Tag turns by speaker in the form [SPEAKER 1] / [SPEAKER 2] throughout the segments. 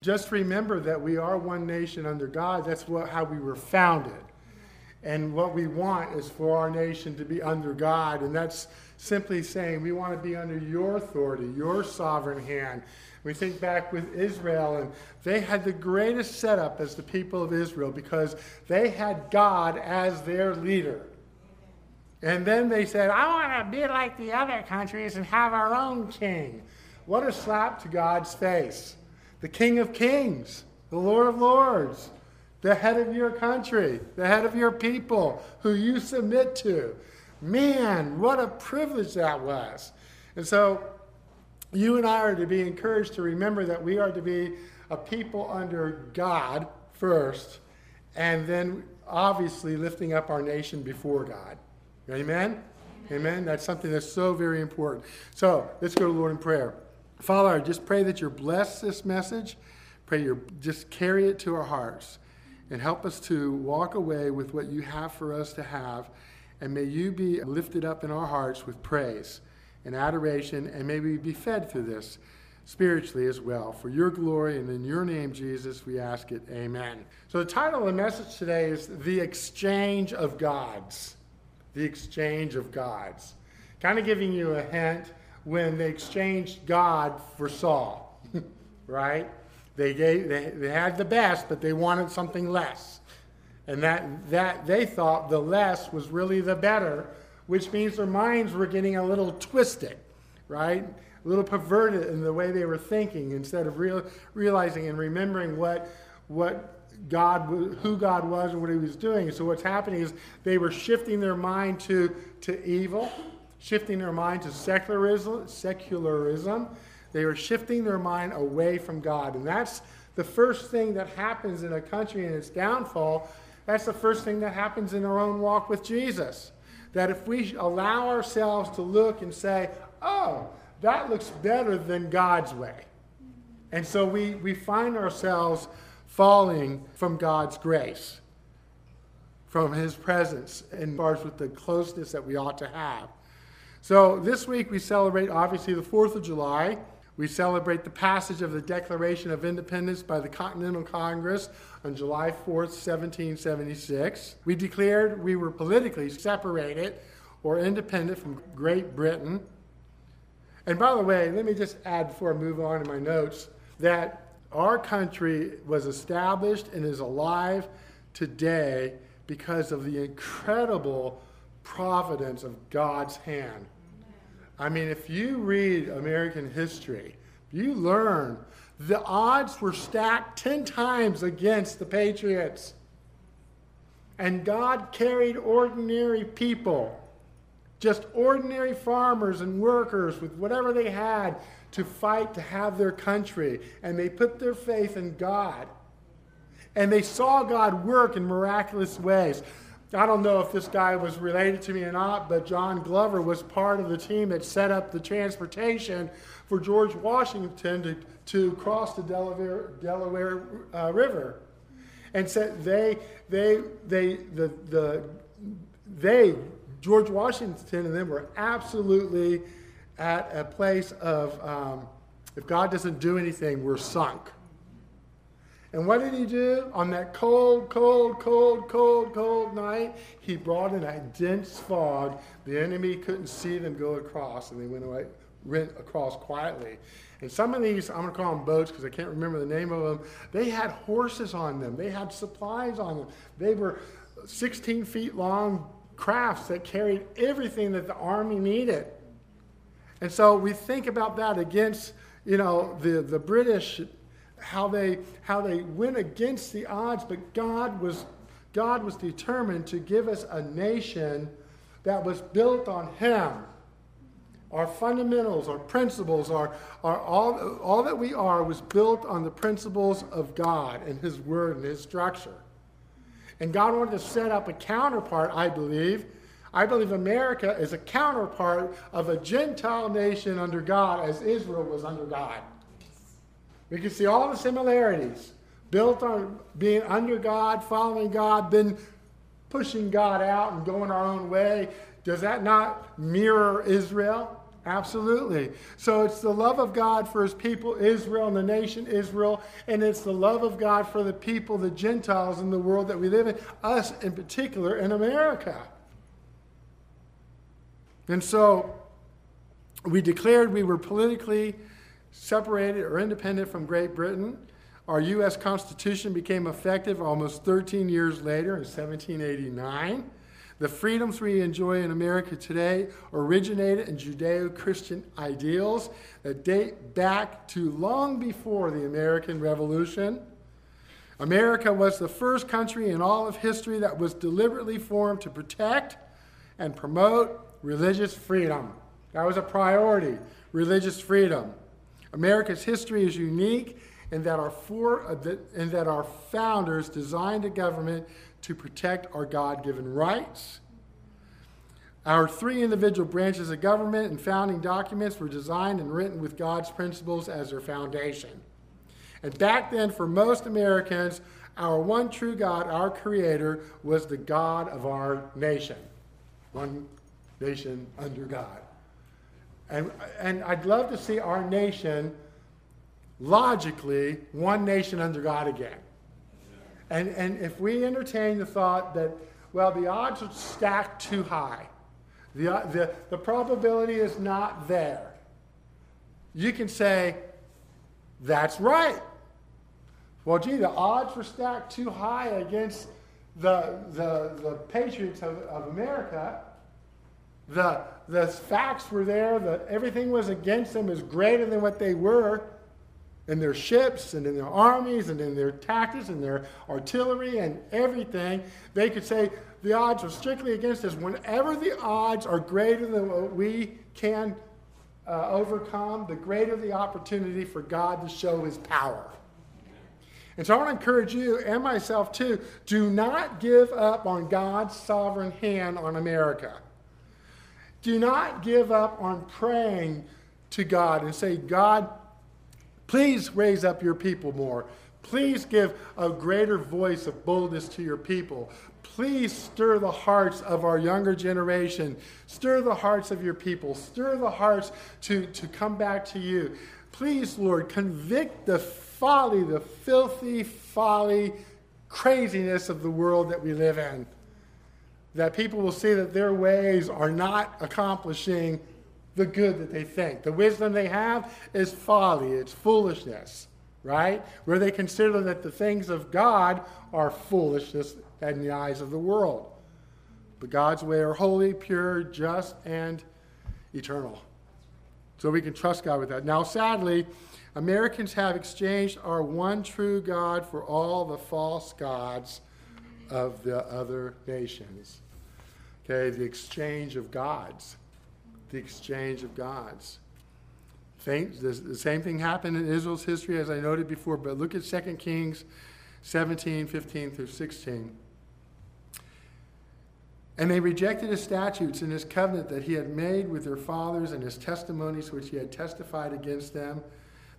[SPEAKER 1] Just remember that we are one nation under God. That's what, how we were founded. And what we want is for our nation to be under God. And that's simply saying we want to be under your authority, your sovereign hand. We think back with Israel, and they had the greatest setup as the people of Israel because they had God as their leader. And then they said, I want to be like the other countries and have our own king. What a slap to God's face. The King of Kings, the Lord of Lords, the head of your country, the head of your people who you submit to. Man, what a privilege that was. And so you and I are to be encouraged to remember that we are to be a people under God first, and then obviously lifting up our nation before God. Amen? Amen? That's something that's so very important. So let's go to the Lord in prayer. Father, I just pray that you bless this message. Pray you just carry it to our hearts and help us to walk away with what you have for us to have. And may you be lifted up in our hearts with praise and adoration, and may we be fed through this spiritually as well. For your glory and in your name, Jesus, we ask it. Amen. So, the title of the message today is The Exchange of Gods. The Exchange of Gods. Kind of giving you a hint when they exchanged God for Saul, right? They, gave, they, they had the best, but they wanted something less. And that, that they thought the less was really the better, which means their minds were getting a little twisted, right? A little perverted in the way they were thinking instead of real, realizing and remembering what, what God, who God was and what He was doing. So what's happening is they were shifting their mind to, to evil, shifting their mind to secularism, secularism. They are shifting their mind away from God. And that's the first thing that happens in a country in its downfall. That's the first thing that happens in our own walk with Jesus. That if we allow ourselves to look and say, oh, that looks better than God's way. And so we, we find ourselves falling from God's grace, from His presence, and far as with the closeness that we ought to have. So this week we celebrate, obviously, the 4th of July. We celebrate the passage of the Declaration of Independence by the Continental Congress on July 4th, 1776. We declared we were politically separated or independent from Great Britain. And by the way, let me just add before I move on in my notes that our country was established and is alive today because of the incredible providence of God's hand. I mean, if you read American history, you learn the odds were stacked 10 times against the Patriots. And God carried ordinary people, just ordinary farmers and workers with whatever they had to fight to have their country. And they put their faith in God. And they saw God work in miraculous ways. I don't know if this guy was related to me or not, but John Glover was part of the team that set up the transportation for George Washington to, to cross the Delaware, Delaware uh, River. And said they, they, they, the, the, they, George Washington and them were absolutely at a place of um, if God doesn't do anything, we're sunk. And what did he do? On that cold, cold, cold, cold, cold night, he brought in a dense fog. The enemy couldn't see them go across, and they went away, went across quietly. And some of these, I'm going to call them boats because I can't remember the name of them, they had horses on them, they had supplies on them. They were 16 feet long crafts that carried everything that the army needed. And so we think about that against, you know, the, the British how they, how they went against the odds, but God was, God was determined to give us a nation that was built on Him. Our fundamentals, our principles, our, our, all, all that we are was built on the principles of God and His Word and His structure. And God wanted to set up a counterpart, I believe. I believe America is a counterpart of a Gentile nation under God as Israel was under God. We can see all the similarities built on being under God, following God, then pushing God out and going our own way. Does that not mirror Israel? Absolutely. So it's the love of God for his people, Israel, and the nation Israel, and it's the love of God for the people, the Gentiles in the world that we live in, us in particular in America. And so we declared we were politically separated or independent from Great Britain. Our U.S. Constitution became effective almost 13 years later in 1789. The freedoms we enjoy in America today originated in Judeo Christian ideals that date back to long before the American Revolution. America was the first country in all of history that was deliberately formed to protect and promote religious freedom. That was a priority religious freedom. America's history is unique in that our, four, uh, in that our founders designed a government to protect our God given rights. Our three individual branches of government and founding documents were designed and written with God's principles as their foundation. And back then, for most Americans, our one true God, our Creator, was the God of our nation. One nation under God. And, and I'd love to see our nation logically one nation under God again. And, and if we entertain the thought that, well, the odds are stacked too high, the, uh, the, the probability is not there, you can say, that's right. Well, gee, the odds were stacked too high against the, the, the patriots of, of America. The, the facts were there, that everything was against them is greater than what they were in their ships and in their armies and in their tactics and their artillery and everything, they could say the odds are strictly against us. Whenever the odds are greater than what we can uh, overcome, the greater the opportunity for God to show his power. And so I want to encourage you and myself too do not give up on God's sovereign hand on America. Do not give up on praying to God and say, God, Please raise up your people more. Please give a greater voice of boldness to your people. Please stir the hearts of our younger generation. Stir the hearts of your people. Stir the hearts to, to come back to you. Please, Lord, convict the folly, the filthy folly, craziness of the world that we live in. That people will see that their ways are not accomplishing the good that they think. The wisdom they have is folly, it's foolishness, right? Where they consider that the things of God are foolishness in the eyes of the world. But God's way are holy, pure, just, and eternal. So we can trust God with that. Now, sadly, Americans have exchanged our one true God for all the false gods of the other nations. Okay, the exchange of gods the exchange of gods. The same thing happened in Israel's history, as I noted before, but look at 2 Kings 17, 15 through 16. And they rejected his statutes and his covenant that he had made with their fathers and his testimonies which he had testified against them.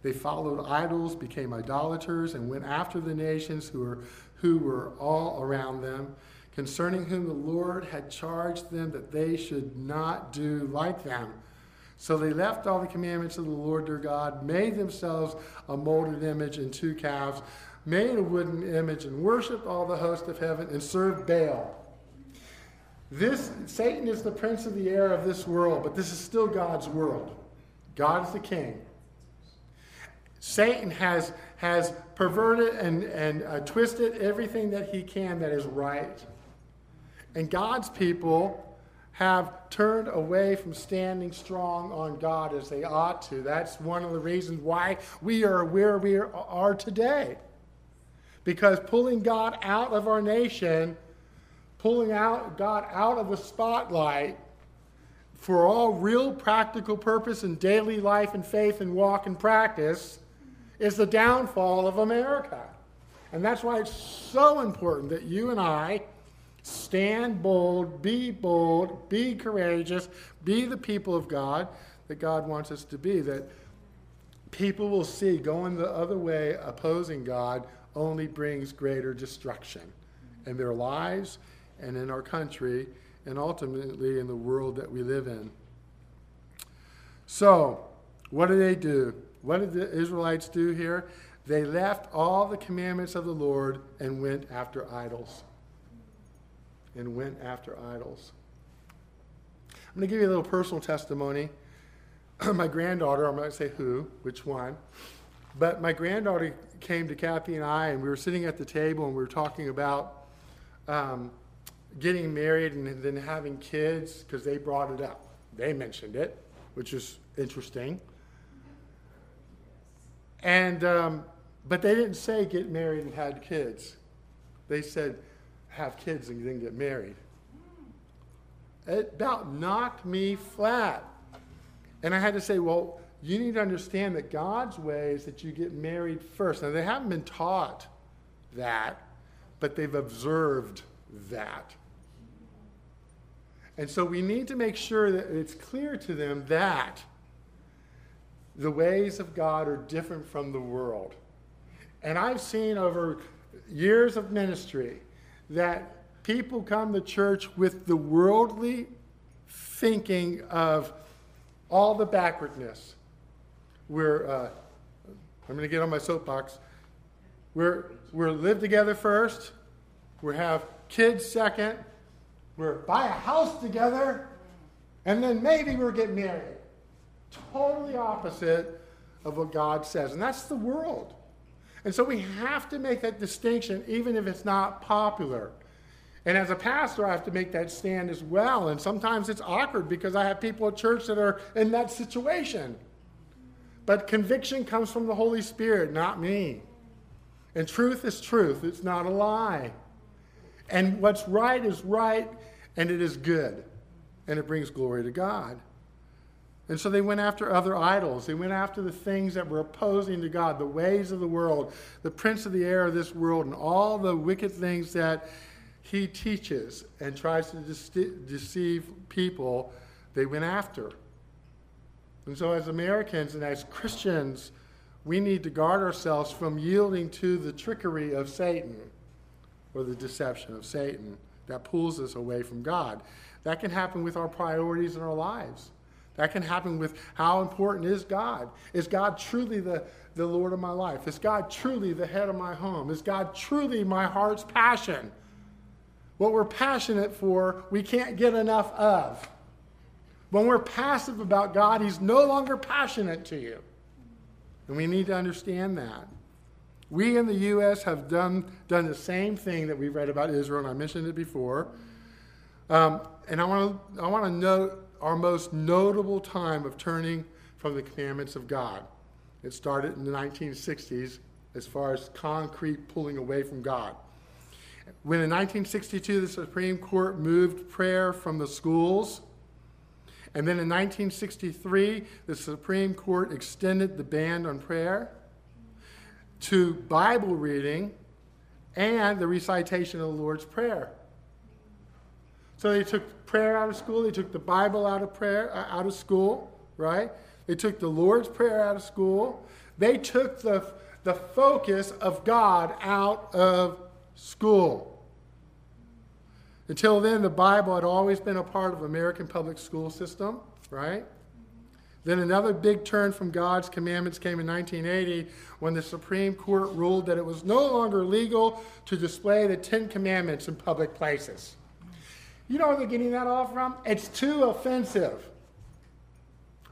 [SPEAKER 1] They followed idols, became idolaters, and went after the nations who were, who were all around them concerning whom the Lord had charged them that they should not do like them. So they left all the commandments of the Lord their God, made themselves a molded image and two calves, made a wooden image, and worshiped all the host of heaven, and served Baal. This Satan is the prince of the air of this world, but this is still God's world. God is the king. Satan has, has perverted and, and uh, it, everything that he can that is right. And God's people have turned away from standing strong on God as they ought to. That's one of the reasons why we are where we are today. Because pulling God out of our nation, pulling out God out of the spotlight for all real practical purpose in daily life and faith and walk and practice is the downfall of America. And that's why it's so important that you and I Stand bold, be bold, be courageous, be the people of God that God wants us to be. That people will see going the other way, opposing God, only brings greater destruction in their lives and in our country and ultimately in the world that we live in. So, what do they do? What did the Israelites do here? They left all the commandments of the Lord and went after idols. And went after idols. I'm going to give you a little personal testimony. my granddaughter, I'm not going to say who, which one, but my granddaughter came to Kathy and I, and we were sitting at the table and we were talking about um, getting married and then having kids because they brought it up. They mentioned it, which is interesting. And, um, but they didn't say get married and had kids. They said have kids and then get married. It about knocked me flat. And I had to say, well, you need to understand that God's way is that you get married first. Now, they haven't been taught that, but they've observed that. And so we need to make sure that it's clear to them that the ways of God are different from the world. And I've seen over years of ministry that people come to church with the worldly thinking of all the backwardness. We're, uh, I'm going to get on my soapbox. We're, we're live together first. We have kids second. We're buy a house together. And then maybe we'll get married. Totally opposite of what God says. And that's the world. And so we have to make that distinction, even if it's not popular. And as a pastor, I have to make that stand as well. And sometimes it's awkward because I have people at church that are in that situation. But conviction comes from the Holy Spirit, not me. And truth is truth, it's not a lie. And what's right is right, and it is good, and it brings glory to God. And so they went after other idols. They went after the things that were opposing to God, the ways of the world, the prince of the air of this world, and all the wicked things that he teaches and tries to deceive people, they went after. And so, as Americans and as Christians, we need to guard ourselves from yielding to the trickery of Satan or the deception of Satan that pulls us away from God. That can happen with our priorities in our lives. That can happen with how important is God? Is God truly the, the Lord of my life? Is God truly the head of my home? Is God truly my heart's passion? What we're passionate for, we can't get enough of. When we're passive about God, He's no longer passionate to you. And we need to understand that. We in the U.S. have done, done the same thing that we've read about Israel, and I mentioned it before. Um, and I want to I want to note our most notable time of turning from the commandments of God. It started in the 1960s as far as concrete pulling away from God. When in 1962 the Supreme Court moved prayer from the schools, and then in 1963 the Supreme Court extended the ban on prayer to Bible reading and the recitation of the Lord's Prayer. So they took prayer out of school, they took the Bible out of prayer uh, out of school, right? They took the Lord's Prayer out of school. They took the, the focus of God out of school. Until then, the Bible had always been a part of American public school system, right? Then another big turn from God's commandments came in 1980 when the Supreme Court ruled that it was no longer legal to display the Ten Commandments in public places. You know where they're getting that all from? It's too offensive.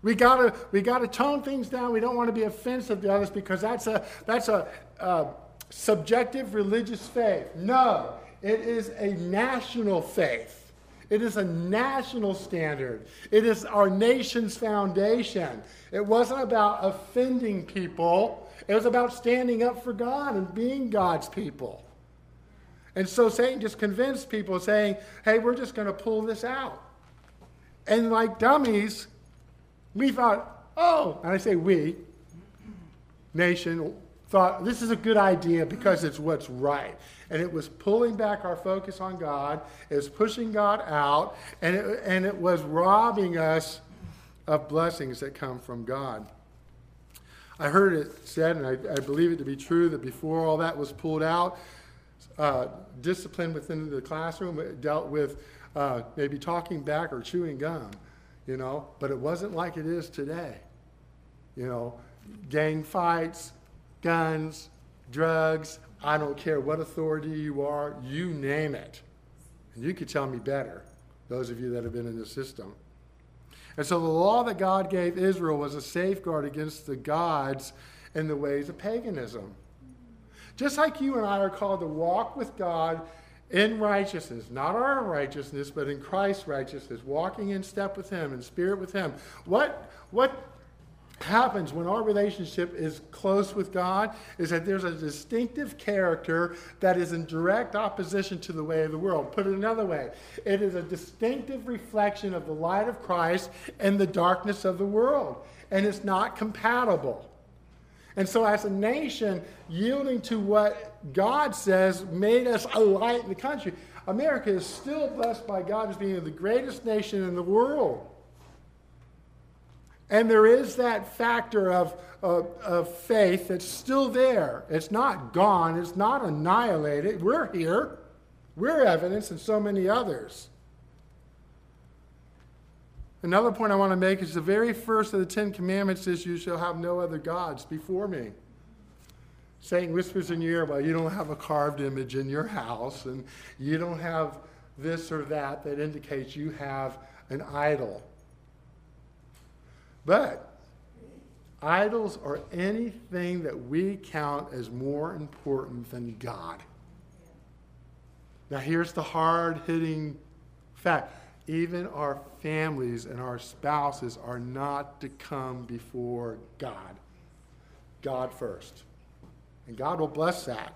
[SPEAKER 1] We gotta we gotta tone things down. We don't want to be offensive to others because that's a that's a, a subjective religious faith. No, it is a national faith. It is a national standard. It is our nation's foundation. It wasn't about offending people, it was about standing up for God and being God's people. And so Satan just convinced people, saying, hey, we're just going to pull this out. And like dummies, we thought, oh, and I say we, nation, thought this is a good idea because it's what's right. And it was pulling back our focus on God, it was pushing God out, and it, and it was robbing us of blessings that come from God. I heard it said, and I, I believe it to be true, that before all that was pulled out, uh, discipline within the classroom dealt with uh, maybe talking back or chewing gum. you know, but it wasn't like it is today. You know, gang fights, guns, drugs, I don't care what authority you are, you name it. And you could tell me better, those of you that have been in the system. And so the law that God gave Israel was a safeguard against the gods and the ways of paganism. Just like you and I are called to walk with God in righteousness, not our righteousness, but in Christ's righteousness, walking in step with Him, in spirit with Him. What, what happens when our relationship is close with God is that there's a distinctive character that is in direct opposition to the way of the world. Put it another way, it is a distinctive reflection of the light of Christ and the darkness of the world, and it's not compatible. And so, as a nation, yielding to what God says made us a light in the country. America is still blessed by God as being the greatest nation in the world. And there is that factor of, of, of, faith that's still there. It's not gone, it's not annihilated. We're here, we're evidence, and so many others. Another point I want to make is the very first of the Ten Commandments is, You shall have no other gods before me. Satan whispers in your ear, Well, you don't have a carved image in your house, and you don't have this or that that indicates you have an idol. But idols are anything that we count as more important than God. Now, here's the hard hitting fact even our families and our spouses are not to come before God. God first. And God will bless that.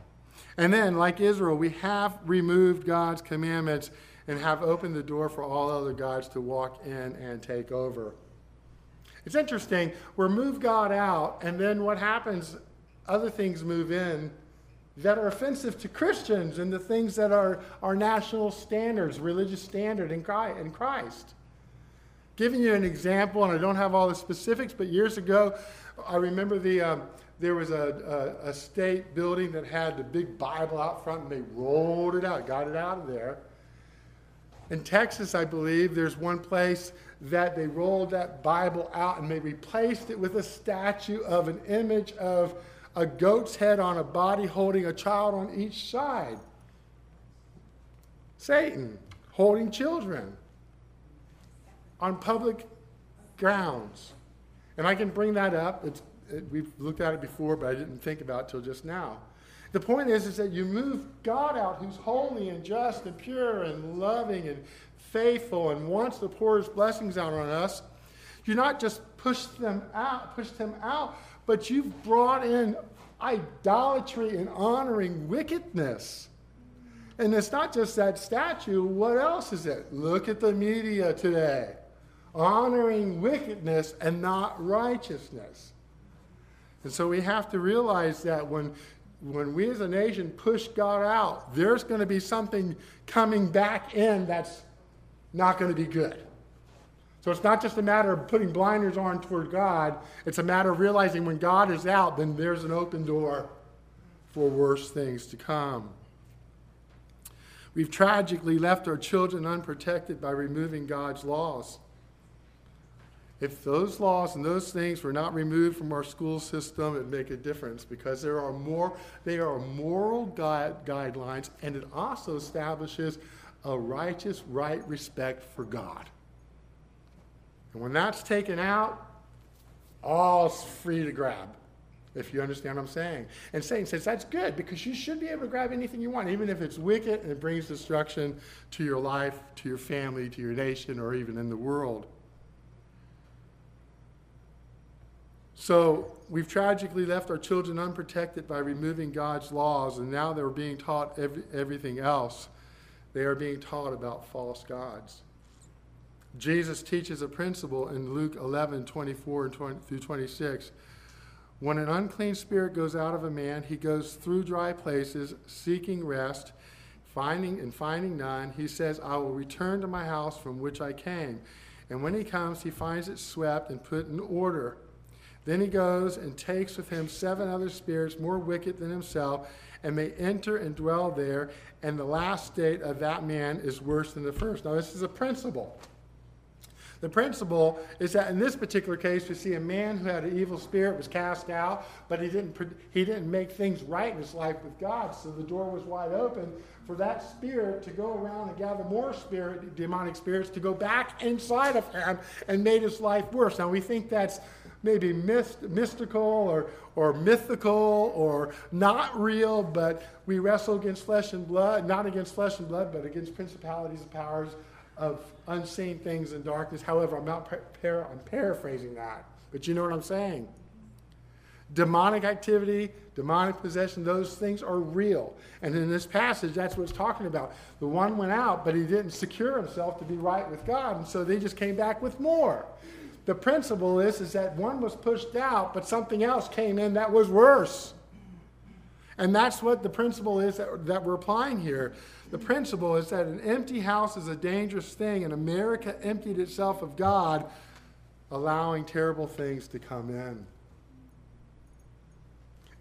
[SPEAKER 1] And then, like Israel, we have removed God's commandments and have opened the door for all other gods to walk in and take over. It's interesting. We're move God out, and then what happens? Other things move in that are offensive to Christians and the things that are our national standards, religious standard in Christ. Giving you an example, and I don't have all the specifics, but years ago, I remember the um, there was a, a, a, state building that had the big Bible out front, and they rolled it out, got it out of there. In Texas, I believe, there's one place that they rolled that Bible out and they replaced it with a statue of an image of a goat's head on a body holding a child on each side. Satan holding children on public grounds. And I can bring that up. It, we've looked at it before, but I didn't think about it till just now. The point is, is that you move God out, who's holy and just and pure and loving and faithful and wants to pour his blessings out on us. You not just push them out, push them out, but you've brought in idolatry and honoring wickedness. And it's not just that statue. What else is it? Look at the media today. Honoring wickedness and not righteousness. And so we have to realize that when when we as a nation push God out, there's going to be something coming back in that's not going to be good. So it's not just a matter of putting blinders on toward God, it's a matter of realizing when God is out, then there's an open door for worse things to come. We've tragically left our children unprotected by removing God's laws. If those laws and those things were not removed from our school system, it'd make a difference because there are more, they are moral guide, guidelines and it also establishes a righteous, right respect for God. And when that's taken out, all's free to grab, if you understand what I'm saying. And Satan says that's good because you should be able to grab anything you want, even if it's wicked and it brings destruction to your life, to your family, to your nation, or even in the world. So we've tragically left our children unprotected by removing God's laws, and now they're being taught every, everything else. They are being taught about false gods. Jesus teaches a principle in Luke 11 24 and 20, through 26. When an unclean spirit goes out of a man, he goes through dry places seeking rest, finding and finding none. He says, I will return to my house from which I came. And when he comes, he finds it swept and put in order. Then he goes and takes with him seven other spirits more wicked than himself, and may enter and dwell there, and the last state of that man is worse than the first. Now, this is a principle. The principle is that in this particular case, we see a man who had an evil spirit was cast out, but he didn't, he didn't make things right in his life with God. So the door was wide open for that spirit to go around and gather more spirit, demonic spirits to go back inside of him and made his life worse. Now we think that's maybe myst- mystical or, or mythical or not real, but we wrestle against flesh and blood, not against flesh and blood, but against principalities and powers of unseen things in darkness. However, I'm not I'm paraphrasing that, but you know what I'm saying. Demonic activity, demonic possession, those things are real. And in this passage, that's what it's talking about. The one went out, but he didn't secure himself to be right with God, and so they just came back with more. The principle is, is that one was pushed out, but something else came in that was worse. And that's what the principle is that, that we're applying here. The principle is that an empty house is a dangerous thing, and America emptied itself of God, allowing terrible things to come in.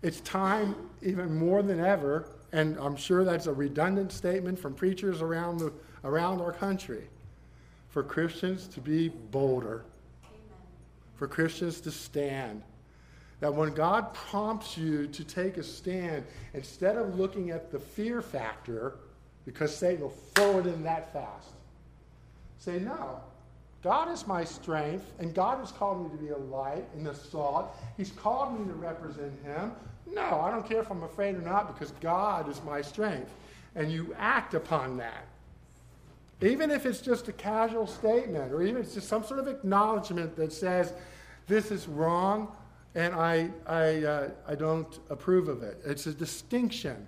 [SPEAKER 1] It's time, even more than ever, and I'm sure that's a redundant statement from preachers around, the, around our country, for Christians to be bolder, Amen. for Christians to stand. That when God prompts you to take a stand, instead of looking at the fear factor, because Satan will throw it in that fast. Say, no. God is my strength, and God has called me to be a light and a salt. He's called me to represent Him. No, I don't care if I'm afraid or not, because God is my strength. And you act upon that. Even if it's just a casual statement, or even it's just some sort of acknowledgement that says, this is wrong, and I, I, uh, I don't approve of it. It's a distinction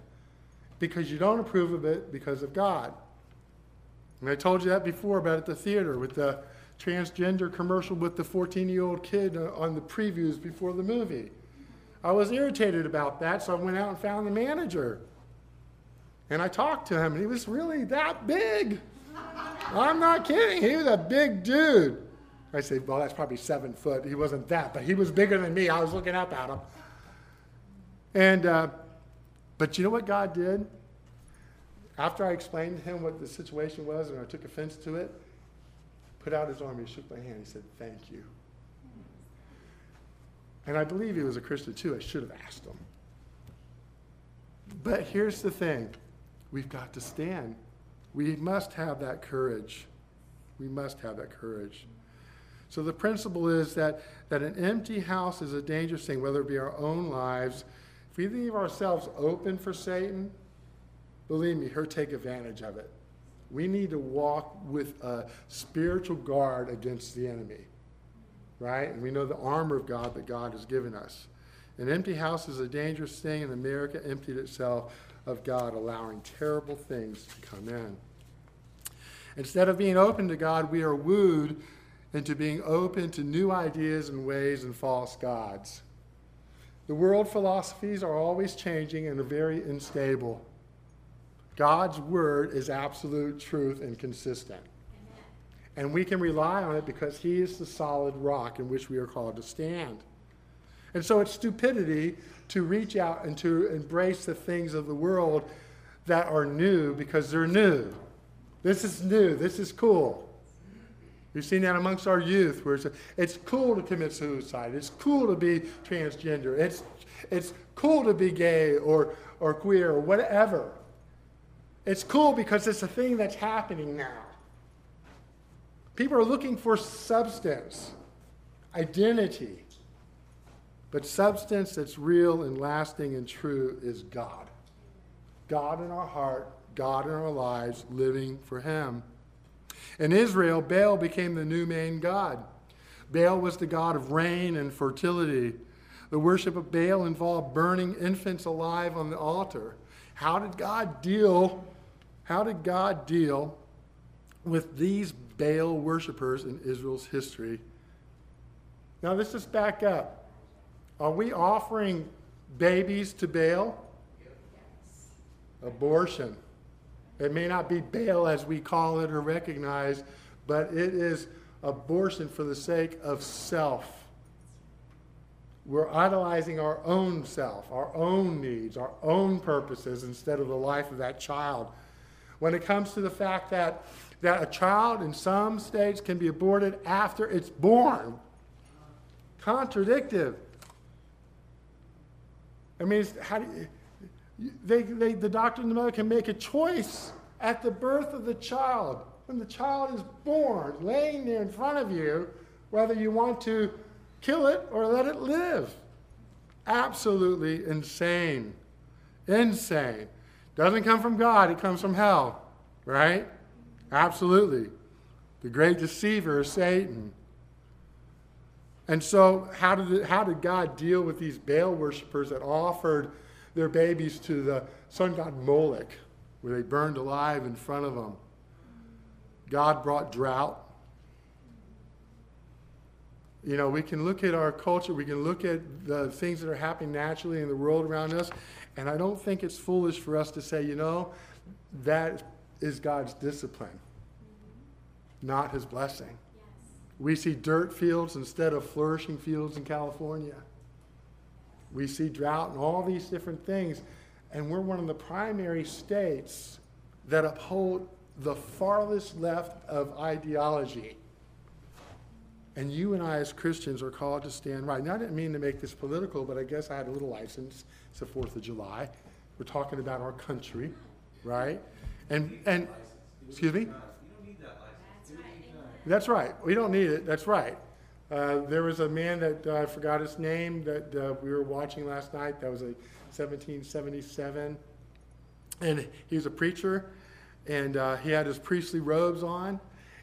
[SPEAKER 1] because you don't approve of it because of God. And I told you that before about at the theater with the transgender commercial with the 14 year old kid on the previews before the movie. I was irritated about that, so I went out and found the manager. And I talked to him, and he was really that big. I'm not kidding. He was a big dude. I said, well, that's probably seven foot. He wasn't that, but he was bigger than me. I was looking up at him. And uh, but you know what God did? After I explained to him what the situation was and I took offense to it, put out his arm, he shook my hand, he said, Thank you. And I believe he was a Christian too. I should have asked him. But here's the thing we've got to stand. We must have that courage. We must have that courage. So the principle is that, that an empty house is a dangerous thing, whether it be our own lives if we leave ourselves open for Satan, believe me, he'll take advantage of it. We need to walk with a spiritual guard against the enemy, right? And we know the armor of God that God has given us. An empty house is a dangerous thing, and America emptied itself of God, allowing terrible things to come in. Instead of being open to God, we are wooed into being open to new ideas and ways and false gods. The world philosophies are always changing and are very unstable. God's word is absolute truth and consistent. Amen. And we can rely on it because He is the solid rock in which we are called to stand. And so it's stupidity to reach out and to embrace the things of the world that are new because they're new. This is new. This is cool. We've seen that amongst our youth, where it's, it's cool to commit suicide. It's cool to be transgender. It's, it's cool to be gay or, or queer or whatever. It's cool because it's a thing that's happening now. People are looking for substance, identity. But substance that's real and lasting and true is God. God in our heart, God in our lives, living for Him. In Israel, Baal became the new main god. Baal was the god of rain and fertility. The worship of Baal involved burning infants alive on the altar. How did God deal? How did God deal with these Baal worshippers in Israel's history? Now let's just back up. Are we offering babies to Baal? Yes. Abortion. It may not be Baal as we call it or recognize, but it is abortion for the sake of self. We're idolizing our own self, our own needs, our own purposes instead of the life of that child. when it comes to the fact that, that a child in some states can be aborted after it's born. Contradictive. I mean, how do you, they, they, the doctor and the mother can make a choice at the birth of the child. When the child is born, laying there in front of you, whether you want to kill it or let it live. Absolutely insane. Insane. Doesn't come from God, it comes from hell, right? Absolutely. The great deceiver is Satan. And so, how did, it, how did God deal with these Baal worshippers that offered their babies to the sun god Moloch, where they burned alive in front of them? God brought drought. You know, we can look at our culture, we can look at the things that are happening naturally in the world around us, and I don't think it's foolish for us to say, you know, that is God's discipline, not his blessing. We see dirt fields instead of flourishing fields in California. We see drought and all these different things. And we're one of the primary states that uphold the farthest left of ideology. And you and I, as Christians, are called to stand right. Now, I didn't mean to make this political, but I guess I had a little license. It's the 4th of July. We're talking about our country, right? And, and excuse me? That's right. We don't need it. That's right. Uh, there was a man that uh, I forgot his name that uh, we were watching last night. That was a 1777, and he was a preacher, and uh, he had his priestly robes on,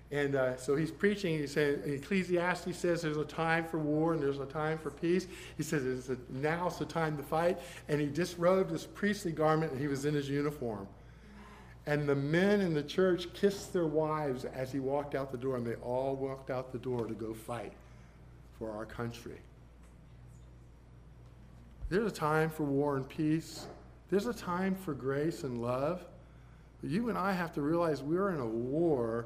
[SPEAKER 1] and so he's preaching. He said Ecclesiastes says there's a time for war and there's a time for peace. He says a, now's the time to fight, and he disrobed his priestly garment and he was in his uniform. And the men in the church kissed their wives as he walked out the door, and they all walked out the door to go fight for our country. There's a time for war and peace. There's a time for grace and love. But you and I have to realize we're in a war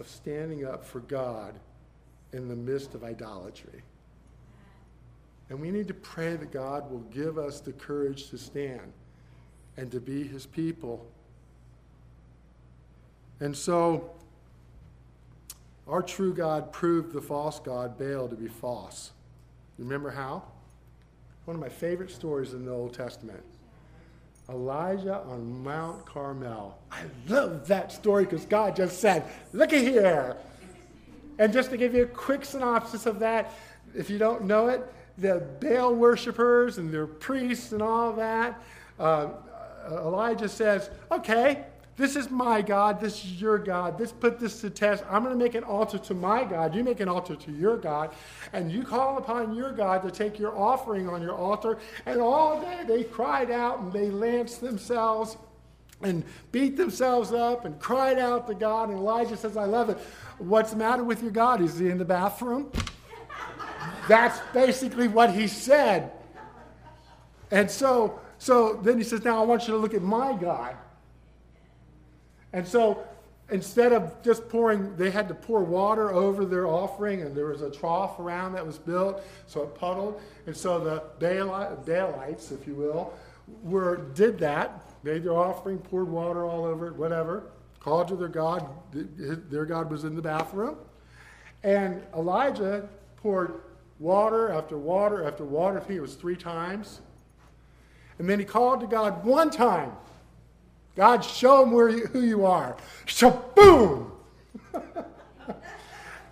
[SPEAKER 1] of standing up for God in the midst of idolatry. And we need to pray that God will give us the courage to stand and to be his people. And so, our true God proved the false God, Baal, to be false. Remember how? One of my favorite stories in the Old Testament. Elijah on Mount Carmel. I love that story because God just said, "Look Looky here. And just to give you a quick synopsis of that, if you don't know it, the Baal worshippers and their priests and all that, uh, Elijah says, Okay, this is my God. This is your God. This put this to test. I'm going to make an altar to my God. You make an altar to your God. And you call upon your God to take your offering on your altar. And all day they cried out and they lanced themselves and beat themselves up and cried out to God. And Elijah says, I love it. What's the matter with your God? Is he in the bathroom? That's basically what he said. And so, so then he says, Now I want you to look at my God. And so instead of just pouring, they had to pour water over their offering, and there was a trough around that was built, so it puddled. And so the Baalites, if you will, were did that, made their offering, poured water all over it, whatever, called to their God. Their God was in the bathroom. And Elijah poured water after water after water. I think it was three times. And then he called to God one time. God, show them where you, who you are. Shaboom!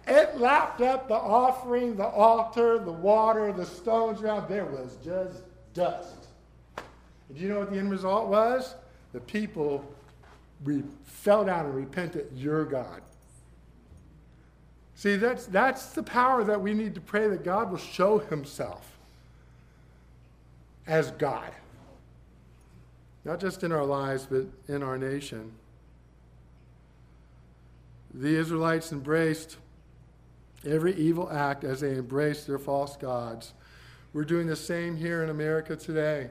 [SPEAKER 1] it lapped up the offering, the altar, the water, the stones around. There was just dust. And do you know what the end result was? The people re- fell down and repented, Your God. See, that's, that's the power that we need to pray that God will show himself as God not just in our lives, but in our nation. The Israelites embraced every evil act as they embraced their false gods. We're doing the same here in America today.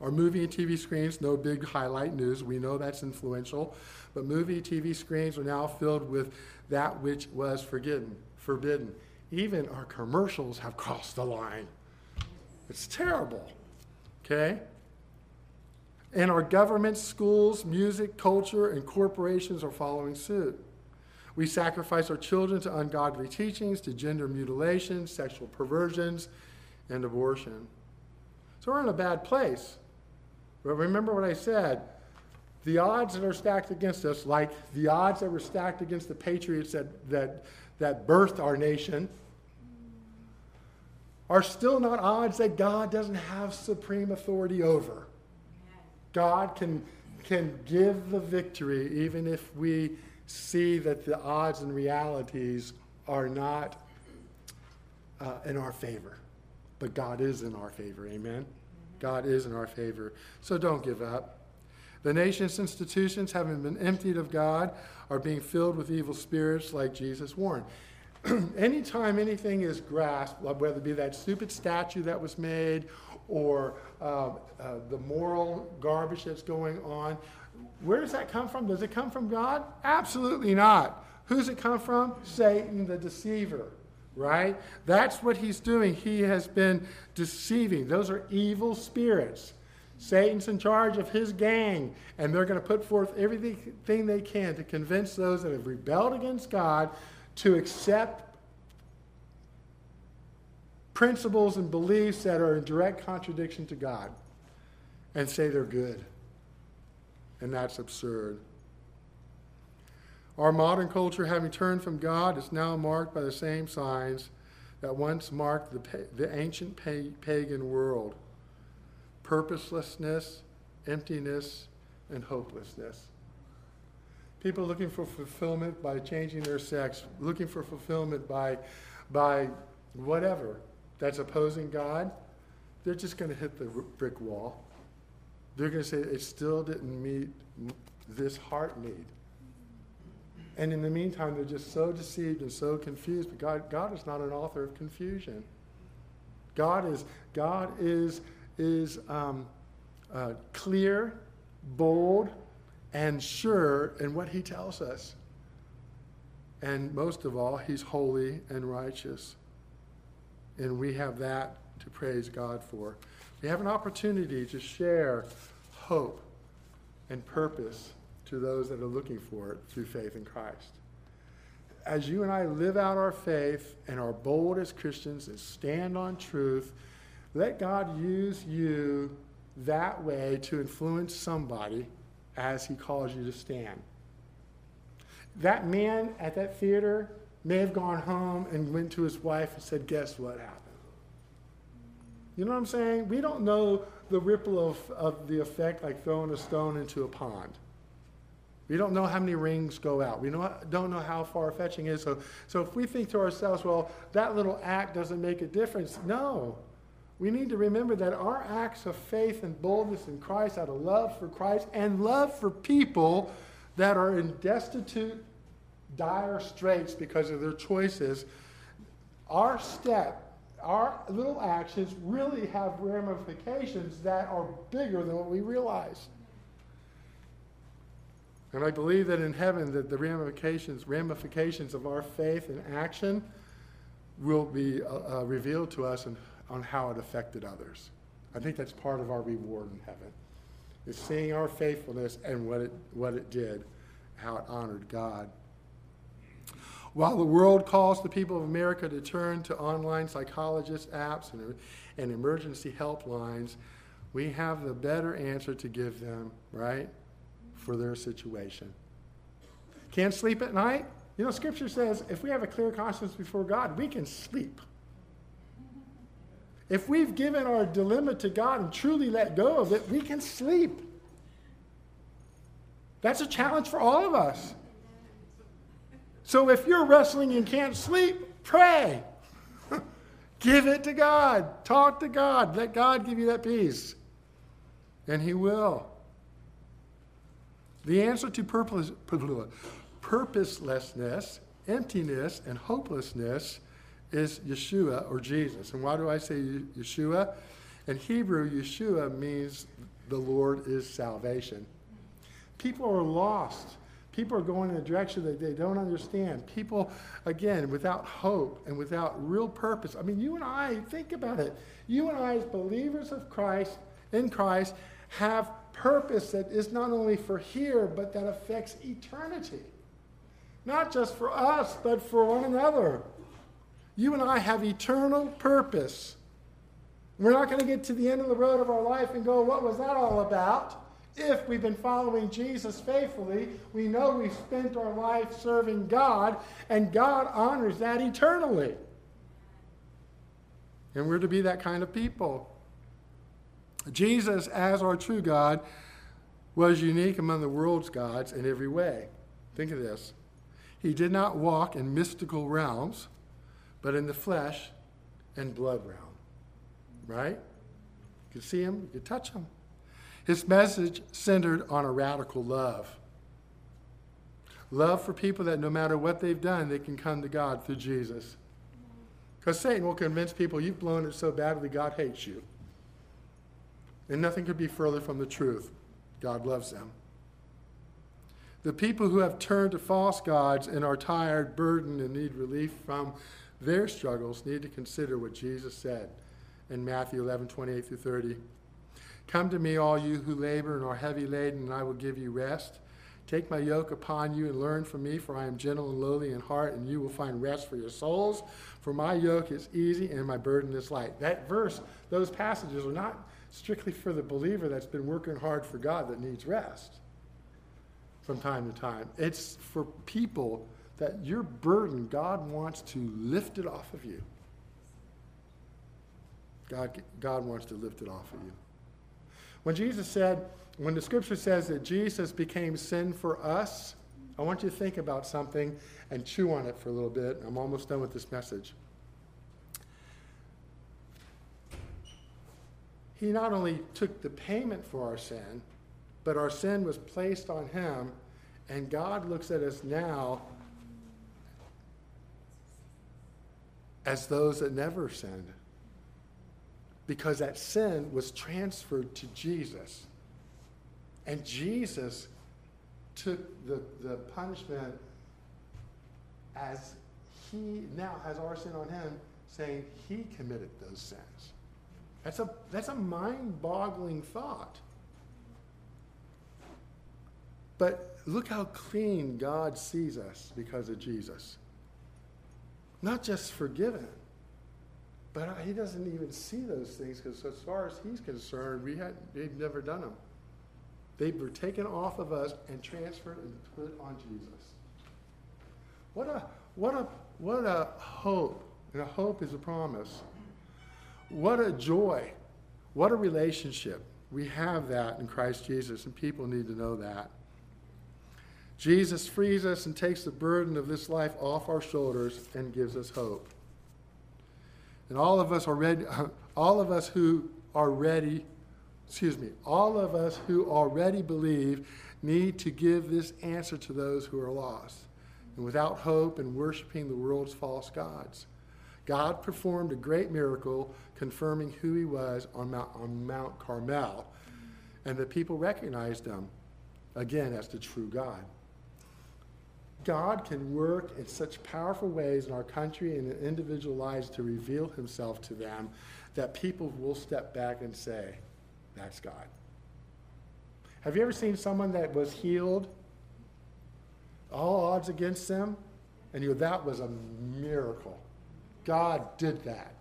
[SPEAKER 1] Our movie and TV screens, no big highlight news, we know that's influential, but movie TV screens are now filled with that which was forbidden. forbidden. Even our commercials have crossed the line. It's terrible. Okay? And our governments, schools, music, culture, and corporations are following suit. We sacrifice our children to ungodly teachings, to gender mutilation, sexual perversions, and abortion. So we're in a bad place. But remember what I said the odds that are stacked against us, like the odds that were stacked against the patriots that, that, that birthed our nation, are still not odds that God doesn't have supreme authority over. God can, can give the victory even if we see that the odds and realities are not uh, in our favor. But God is in our favor. Amen? God is in our favor. So don't give up. The nation's institutions, having been emptied of God, are being filled with evil spirits like Jesus warned. Anytime anything is grasped, whether it be that stupid statue that was made or uh, uh, the moral garbage that's going on, where does that come from? Does it come from God? Absolutely not. Who's it come from? Satan, the deceiver, right? That's what he's doing. He has been deceiving. Those are evil spirits. Satan's in charge of his gang, and they're going to put forth everything they can to convince those that have rebelled against God to accept principles and beliefs that are in direct contradiction to God and say they're good. And that's absurd. Our modern culture, having turned from God, is now marked by the same signs that once marked the, the ancient pagan world purposelessness, emptiness, and hopelessness. People looking for fulfillment by changing their sex, looking for fulfillment by, by whatever that's opposing God, they're just going to hit the brick wall. They're going to say it still didn't meet this heart need. And in the meantime, they're just so deceived and so confused. But God, God is not an author of confusion. God is, God is, is um, uh, clear, bold, and sure in what He tells us. And most of all, He's holy and righteous. And we have that to praise God for. We have an opportunity to share hope and purpose to those that are looking for it through faith in Christ. As you and I live out our faith and are bold as Christians and stand on truth, let God use you that way to influence somebody as he calls you to stand. That man at that theater may have gone home and went to his wife and said, Guess what happened? You know what I'm saying? We don't know the ripple of, of the effect like throwing a stone into a pond. We don't know how many rings go out. We don't know how far fetching is. So, so if we think to ourselves, well, that little act doesn't make a difference, no. We need to remember that our acts of faith and boldness in Christ, out of love for Christ and love for people that are in destitute, dire straits because of their choices, our step our little actions really have ramifications that are bigger than what we realize. And I believe that in heaven that the ramifications, ramifications of our faith and action will be uh, uh, revealed to us on how it affected others. I think that's part of our reward in heaven. Is seeing our faithfulness and what it, what it did, how it honored God. While the world calls the people of America to turn to online psychologist apps and, and emergency helplines, we have the better answer to give them, right, for their situation. Can't sleep at night? You know, Scripture says if we have a clear conscience before God, we can sleep. If we've given our dilemma to God and truly let go of it, we can sleep. That's a challenge for all of us. So if you're wrestling and can't sleep, pray. give it to God. Talk to God. Let God give you that peace. And He will. The answer to purpose, purposelessness, emptiness, and hopelessness is Yeshua or Jesus. And why do I say Yeshua? In Hebrew, Yeshua means the Lord is salvation. People are lost. People are going in a direction that they don't understand. People, again, without hope and without real purpose. I mean, you and I, think about it. You and I, as believers of Christ, in Christ, have purpose that is not only for here, but that affects eternity. Not just for us, but for one another. You and I have eternal purpose. We're not going to get to the end of the road of our life and go, what was that all about? If we've been following Jesus faithfully, we know we've spent our life serving God, and God honors that eternally. And we're to be that kind of people. Jesus, as our true God, was unique among the world's gods in every way. Think of this. He did not walk in mystical realms, but in the flesh and blood realm. Right? You could see him, you could touch him. His message centered on a radical love. Love for people that no matter what they've done, they can come to God through Jesus. Because Satan will convince people you've blown it so badly, God hates you. And nothing could be further from the truth. God loves them. The people who have turned to false gods and are tired, burdened, and need relief from their struggles need to consider what Jesus said in Matthew 11 28 through 30. Come to me, all you who labor and are heavy laden, and I will give you rest. Take my yoke upon you and learn from me, for I am gentle and lowly in heart, and you will find rest for your souls. For my yoke is easy and my burden is light. That verse, those passages are not strictly for the believer that's been working hard for God that needs rest from time to time. It's for people that your burden, God wants to lift it off of you. God, God wants to lift it off of you. When Jesus said, when the scripture says that Jesus became sin for us, I want you to think about something and chew on it for a little bit. I'm almost done with this message. He not only took the payment for our sin, but our sin was placed on him, and God looks at us now as those that never sinned because that sin was transferred to Jesus. And Jesus took the, the punishment as he now has our sin on him, saying he committed those sins. That's a, that's a mind boggling thought. But look how clean God sees us because of Jesus. Not just forgiven, but he doesn't even see those things because, as far as he's concerned, we had they've never done them. They were taken off of us and transferred and put on Jesus. What a what a what a hope! And a hope is a promise. What a joy! What a relationship! We have that in Christ Jesus, and people need to know that. Jesus frees us and takes the burden of this life off our shoulders and gives us hope. And all of us are ready, all of us who are ready, excuse me, all of us who already believe need to give this answer to those who are lost and without hope and worshiping the world's false gods. God performed a great miracle confirming who he was on Mount, on Mount Carmel, and the people recognized him again as the true God. God can work in such powerful ways in our country and in individual lives to reveal himself to them that people will step back and say, That's God. Have you ever seen someone that was healed, all odds against them, and you That was a miracle? God did that.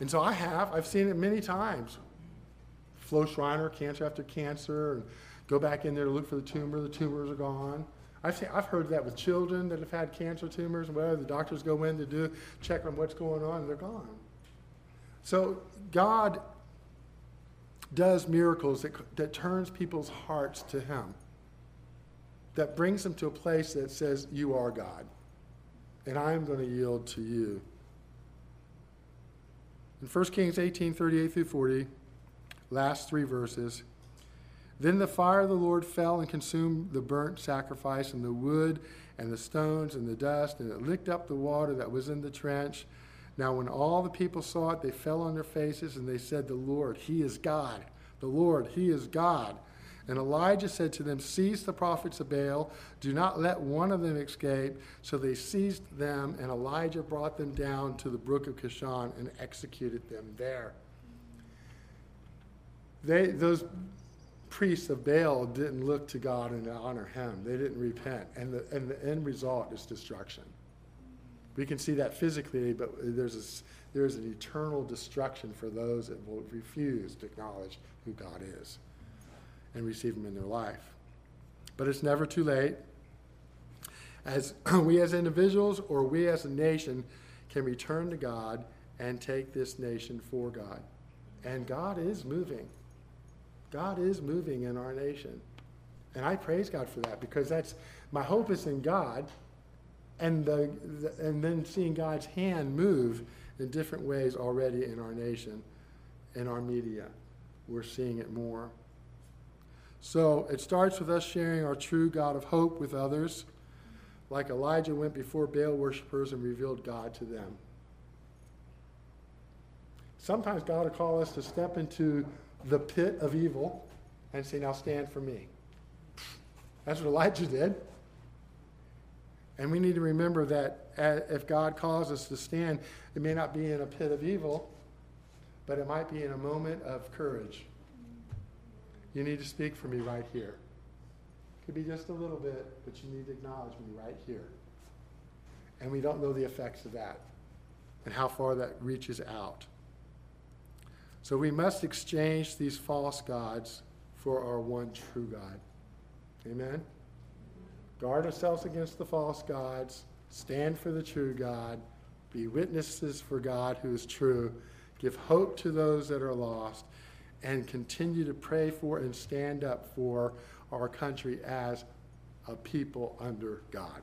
[SPEAKER 1] And so I have, I've seen it many times. Flo Schreiner, cancer after cancer, and go back in there to look for the tumor. The tumors are gone. I've, seen, I've heard that with children that have had cancer tumors and whatever. The doctors go in to do check on what's going on, and they're gone. So God does miracles that, that turns people's hearts to Him, that brings them to a place that says, "You are God, and I am going to yield to you." In 1 Kings 18, 38 through 40, last three verses. Then the fire of the Lord fell and consumed the burnt sacrifice and the wood and the stones and the dust, and it licked up the water that was in the trench. Now, when all the people saw it, they fell on their faces and they said, The Lord, He is God. The Lord, He is God. And Elijah said to them, Seize the prophets of Baal, do not let one of them escape. So they seized them, and Elijah brought them down to the brook of Kishon and executed them there. they, those priests of Baal didn't look to God and honor him. They didn't repent. And the, and the end result is destruction. We can see that physically, but there's, a, there's an eternal destruction for those that will refuse to acknowledge who God is and receive him in their life. But it's never too late. As we as individuals or we as a nation can return to God and take this nation for God. And God is moving. God is moving in our nation. And I praise God for that because that's my hope is in God and the, the, and then seeing God's hand move in different ways already in our nation, in our media. We're seeing it more. So it starts with us sharing our true God of hope with others, like Elijah went before Baal worshippers and revealed God to them. Sometimes God will call us to step into the pit of evil and say, Now stand for me. That's what Elijah did. And we need to remember that if God calls us to stand, it may not be in a pit of evil, but it might be in a moment of courage. You need to speak for me right here. Could be just a little bit, but you need to acknowledge me right here. And we don't know the effects of that and how far that reaches out. So we must exchange these false gods for our one true God. Amen? Guard ourselves against the false gods, stand for the true God, be witnesses for God who is true, give hope to those that are lost, and continue to pray for and stand up for our country as a people under God.